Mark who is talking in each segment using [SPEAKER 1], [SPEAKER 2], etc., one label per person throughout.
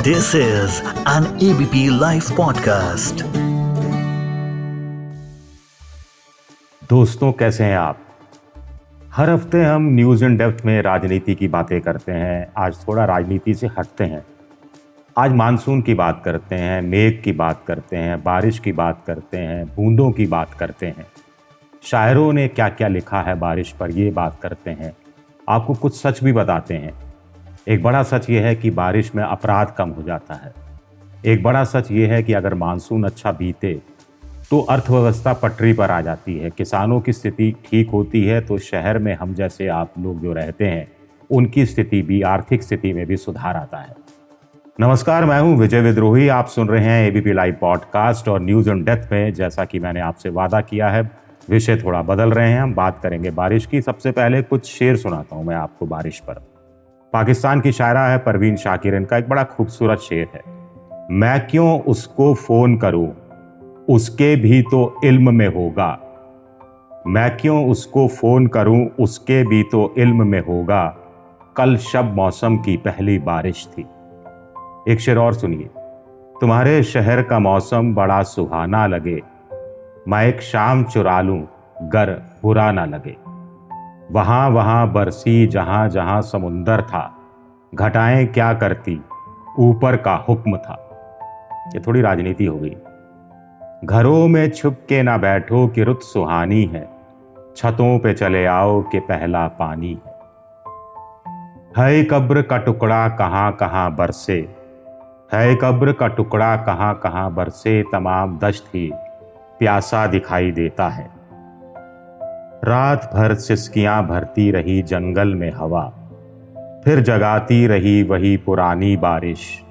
[SPEAKER 1] This is an ABP Life podcast.
[SPEAKER 2] दोस्तों, कैसे हैं आप? हर हफ़्ते हम न्यूज़ इन डेप्थ में राजनीति की बातें करते हैं। आज थोड़ा राजनीति से हटते हैं। आज मानसून की बात करते हैं, मेघ की बात करते हैं, बारिश की बात करते हैं, बूंदों की बात करते हैं। शायरों ने क्या क्या लिखा है बारिश पर, ये बात करते हैं। आपको कुछ सच भी बताते हैं। एक बड़ा सच ये है कि बारिश में अपराध कम हो जाता है। एक बड़ा सच ये है कि अगर मानसून अच्छा बीते तो अर्थव्यवस्था पटरी पर आ जाती है। किसानों की स्थिति ठीक होती है तो शहर में हम जैसे आप लोग जो रहते हैं, उनकी स्थिति भी, आर्थिक स्थिति में भी सुधार आता है। नमस्कार, मैं हूँ विजय विद्रोही। आप सुन रहे हैं एबीपी लाइव पॉडकास्ट और न्यूज़ ऑन डेथ में जैसा कि मैंने आपसे वादा किया है, विषय थोड़ा बदल रहे हैं। हम बात करेंगे बारिश की। सबसे पहले कुछ शेर सुनाता हूँ मैं आपको बारिश पर। पाकिस्तान की शायरा है परवीन शाकिर। इनका एक बड़ा खूबसूरत शेर है। मैं क्यों उसको फ़ोन करूँ? उसके भी तो इल्म में होगा। मैं क्यों उसको फ़ोन करूँ? उसके भी तो इल्म में होगा। कल शब मौसम की पहली बारिश थी। एक शेर और सुनिए। तुम्हारे शहर का मौसम बड़ा सुहाना लगे। मैं एक शाम चुरा लूँ, गर बुरा ना लगे। वहाँ वहाँ बरसी, जहाँ जहाँ समुंदर था। घटाएँ क्या करती? ऊपर का हुक्म था। ये थोड़ी राजनीति हो गई। घरों में छुप के ना बैठो कि रुत सुहानी है। छतों पे चले आओ कि पहला पानी है। है कब्र का टुकड़ा कहाँ कहाँ बरसे। है कब्र का टुकड़ा कहाँ कहाँ बरसे, तमाम दश्त ही प्यासा दिखाई देता है। रात भर सिसकियाँ भरती रही जंगल में हवा। फिर जगाती रही वही पुरानी बारिश।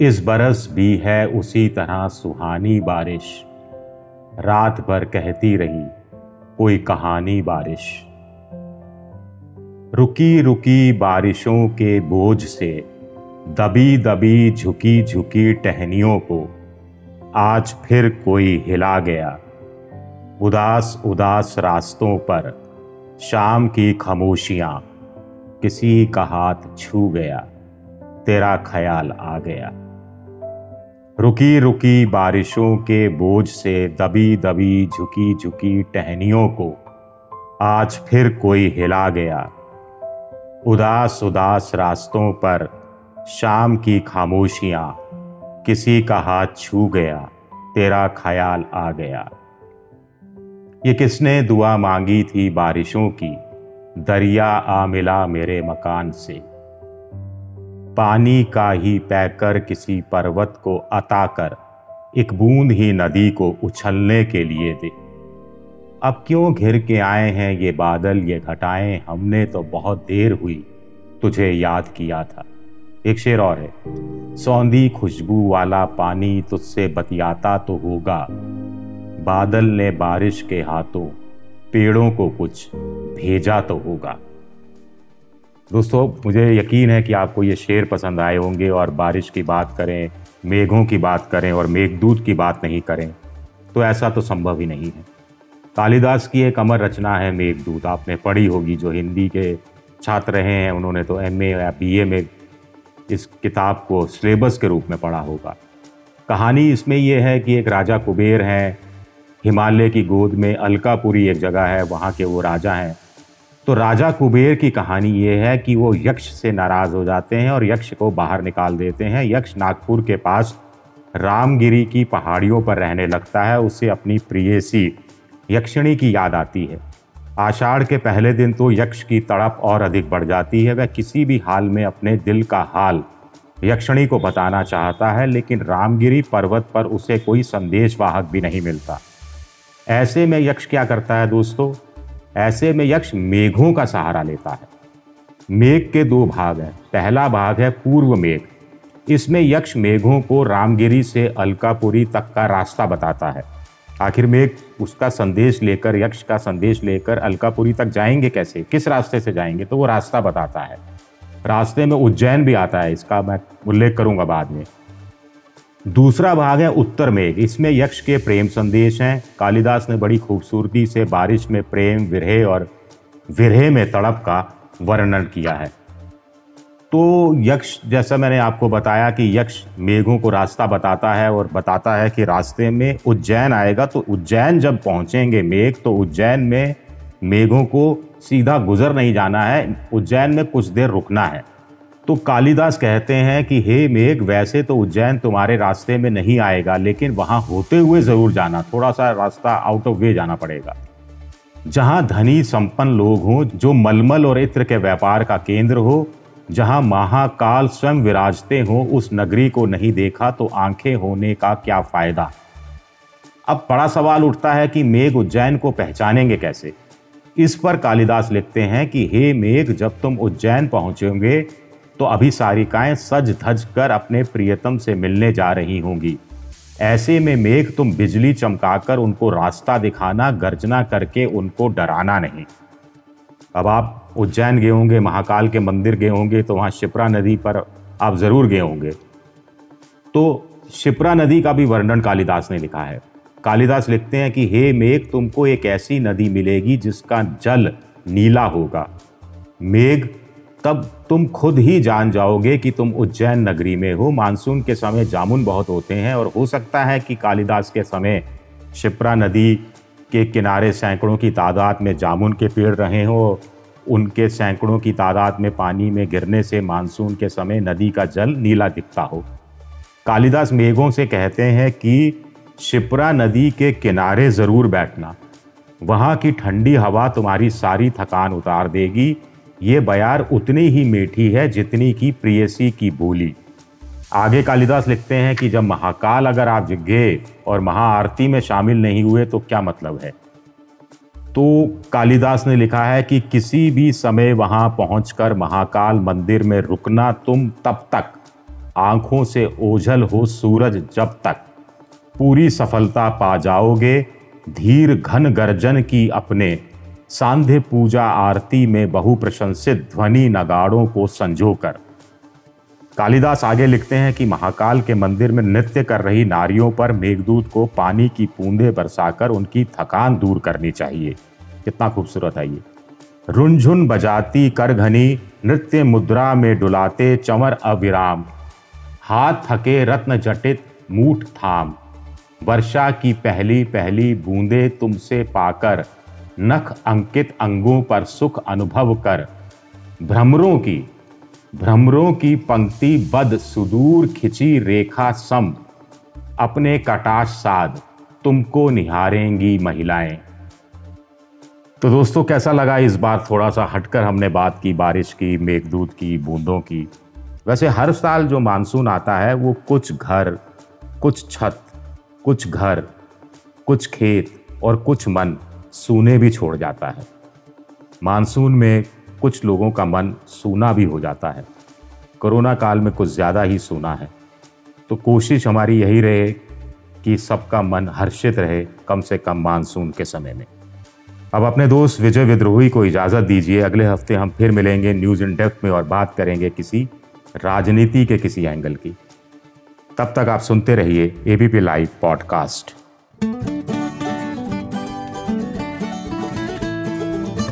[SPEAKER 2] इस बरस भी है उसी तरह सुहानी बारिश। रात भर कहती रही कोई कहानी बारिश। रुकी रुकी बारिशों के बोझ से दबी दबी झुकी झुकी टहनियों को आज फिर कोई हिला गया। उदास उदास रास्तों पर शाम की खामोशियाँ किसी का हाथ छू गया, तेरा ख्याल आ गया। रुकी रुकी बारिशों के बोझ से दबी दबी झुकी झुकी टहनियों को आज फिर कोई हिला गया। उदास उदास रास्तों पर शाम की खामोशियाँ किसी का हाथ छू गया, तेरा ख्याल आ गया। ये किसने दुआ मांगी थी बारिशों की? दरिया आ मिला मेरे मकान से। पानी का ही पैकर किसी पर्वत को अता कर, एक बूंद ही नदी को उछलने के लिए दे। अब क्यों घिर के आए हैं ये बादल, ये घटाएँ? हमने तो बहुत देर हुई, तुझे याद किया था। एक शेर और है सौंधी खुशबू वाला पानी तुझसे बतियाता तो होगा बादल ने बारिश के हाथों पेड़ों को कुछ भेजा तो होगा। दोस्तों, मुझे यकीन है कि आपको ये शेर पसंद आए होंगे और बारिश की बात करें, मेघों की बात करें और मेघदूत की बात नहीं करें तो ऐसा तो संभव ही नहीं है। कालिदास की एक अमर रचना है मेघदूत। आपने पढ़ी होगी जो हिंदी के छात्र रहे हैं, उन्होंने तो एमए या बी में इस किताब को सिलेबस के रूप में पढ़ा होगा। कहानी इसमें यह है कि एक राजा कुबेर हैं हिमालय की गोद में अलकापुरी एक जगह है, वहाँ के वो राजा हैं। तो राजा कुबेर की कहानी ये है कि वो यक्ष से नाराज़ हो जाते हैं और यक्ष को बाहर निकाल देते हैं। यक्ष नागपुर के पास रामगिरी की पहाड़ियों पर रहने लगता है, उसे अपनी प्रियसी यक्षिणी की याद आती है। आषाढ़ के पहले दिन तो यक्ष की तड़प और अधिक बढ़ जाती है। वह किसी भी हाल में अपने दिल का हाल यक्षिणी को बताना चाहता है, लेकिन रामगिरी पर्वत पर उसे कोई संदेशवाहक भी नहीं मिलता। ऐसे में यक्ष क्या करता है दोस्तों? ऐसे में यक्ष मेघों का सहारा लेता है। मेघ के दो भाग हैं। पहला भाग है पूर्व मेघ। इसमें यक्ष मेघों को रामगिरी से अलकापुरी तक का रास्ता बताता है। आखिर मेघ उसका संदेश लेकर, यक्ष का संदेश लेकर अलकापुरी तक जाएँगे कैसे? किस रास्ते से जाएँगे? तो वो रास्ता बताता है। रास्ते में उज्जैन भी आता है, इसका मैं उल्लेख करूँगा बाद में। दूसरा भाग है उत्तर मेघ। इसमें यक्ष के प्रेम संदेश हैं। कालिदास ने बड़ी खूबसूरती से बारिश में प्रेम, विरह और विरह में तड़प का वर्णन किया है। तो यक्ष, जैसा मैंने आपको बताया कि यक्ष मेघों को रास्ता बताता है और बताता है कि रास्ते में उज्जैन आएगा तो उज्जैन जब पहुँचेंगे मेघ तो उज्जैन में मेघों को सीधा गुजर नहीं जाना है। उज्जैन में कुछ देर रुकना है। तो कालिदास कहते हैं कि, हे मेघ, वैसे तो उज्जैन तुम्हारे रास्ते में नहीं आएगा, लेकिन वहाँ होते हुए ज़रूर जाना थोड़ा सा रास्ता आउट ऑफ़ वे जाना पड़ेगा। जहाँ धनी संपन्न लोग हों, जो मलमल और इत्र के व्यापार का केंद्र हो, जहाँ महाकाल स्वयं विराजते हों, उस नगरी को नहीं देखा तो आँखें होने का क्या फ़ायदा? अब बड़ा सवाल उठता है कि मेघ उज्जैन को पहचानेंगे कैसे? इस पर कालिदास लिखते हैं कि, हे मेघ, जब तुम उज्जैन पहुंचोगे तो अभी सारिकाएँ सज धज कर अपने प्रियतम से मिलने जा रही होंगी। ऐसे में मेघ तुम बिजली चमकाकर उनको रास्ता दिखाना, गर्जना करके उनको डराना नहीं। अब आप उज्जैन गए होंगे, महाकाल के मंदिर गए होंगे तो वहाँ शिप्रा नदी पर आप ज़रूर गए होंगे। तो शिप्रा नदी का भी वर्णन कालिदास ने लिखा है। कालिदास लिखते हैं कि, हे मेघ, तुमको एक ऐसी नदी मिलेगी जिसका जल नीला होगा। मेघ तब तुम खुद ही जान जाओगे कि तुम उज्जैन नगरी में हो। मानसून के समय जामुन बहुत होते हैं और हो सकता है कि कालिदास के समय शिप्रा नदी के किनारे सैकड़ों की तादाद में जामुन के पेड़ रहे हो। उनके सैकड़ों की तादाद में पानी में गिरने से मानसून के समय नदी का जल नीला दिखता हो। कालिदास मेघों से कहते हैं कि शिप्रा नदी के किनारे ज़रूर बैठना। वहाँ की ठंडी हवा तुम्हारी सारी थकान उतार देगी। ये बयार उतनी ही मीठी है जितनी की प्रियसी की बोली। आगे कालिदास लिखते हैं कि जब महाकाल अगर आप गए और महाआरती में शामिल नहीं हुए तो क्या मतलब है? तो कालिदास ने लिखा है कि किसी भी समय वहाँ पहुंचकर महाकाल मंदिर में रुकना तुम तब तक। आँखों से ओझल हो सूरज जब तक। पूरी सफलता पा जाओगे, धीर घन गर्जन की अपने सांध्य पूजा आरती में बहु प्रशंसित ध्वनि नगाड़ों को संजोकर कालिदास आगे लिखते हैं कि महाकाल के मंदिर में नृत्य कर रही नारियों पर मेघदूत को पानी की बूंदे बरसाकर उनकी थकान दूर करनी चाहिए। कितना खूबसूरत है ये। रुनझुन बजाती कर घनी, नृत्य मुद्रा में डुलाते चमर अविराम। हाथ थके रत्न जटित, मूठ थाम। वर्षा की पहली पहली बूंदे तुमसे पाकर नख अंकित अंगों पर सुख अनुभव कर। भ्रमरों की भ्रमरों की पंक्ति बद सुदूर खिंची रेखा सम। अपने कटाश साध, तुमको निहारेंगी महिलाएँ। तो दोस्तों, कैसा लगा इस बार थोड़ा सा हटकर हमने बात की, बारिश की, मेघदूत की, बूंदों की? वैसे हर साल जो मानसून आता है, वो कुछ घर, कुछ छत, कुछ घर, कुछ खेत और कुछ मन। सूने भी छोड़ जाता है। मानसून में कुछ लोगों का मन सूना भी हो जाता है। कोरोना काल में कुछ ज़्यादा ही सूना है। तो कोशिश हमारी यही रहे कि सबका मन हर्षित रहे कम से कम मानसून के समय में। अब अपने दोस्त विजय विद्रोही को इजाज़त दीजिए। अगले हफ़्ते हम फिर मिलेंगे न्यूज़ इन डेप्थ में और बात करेंगे किसी राजनीति के किसी एंगल की। तब तक आप सुनते रहिए ABP live podcast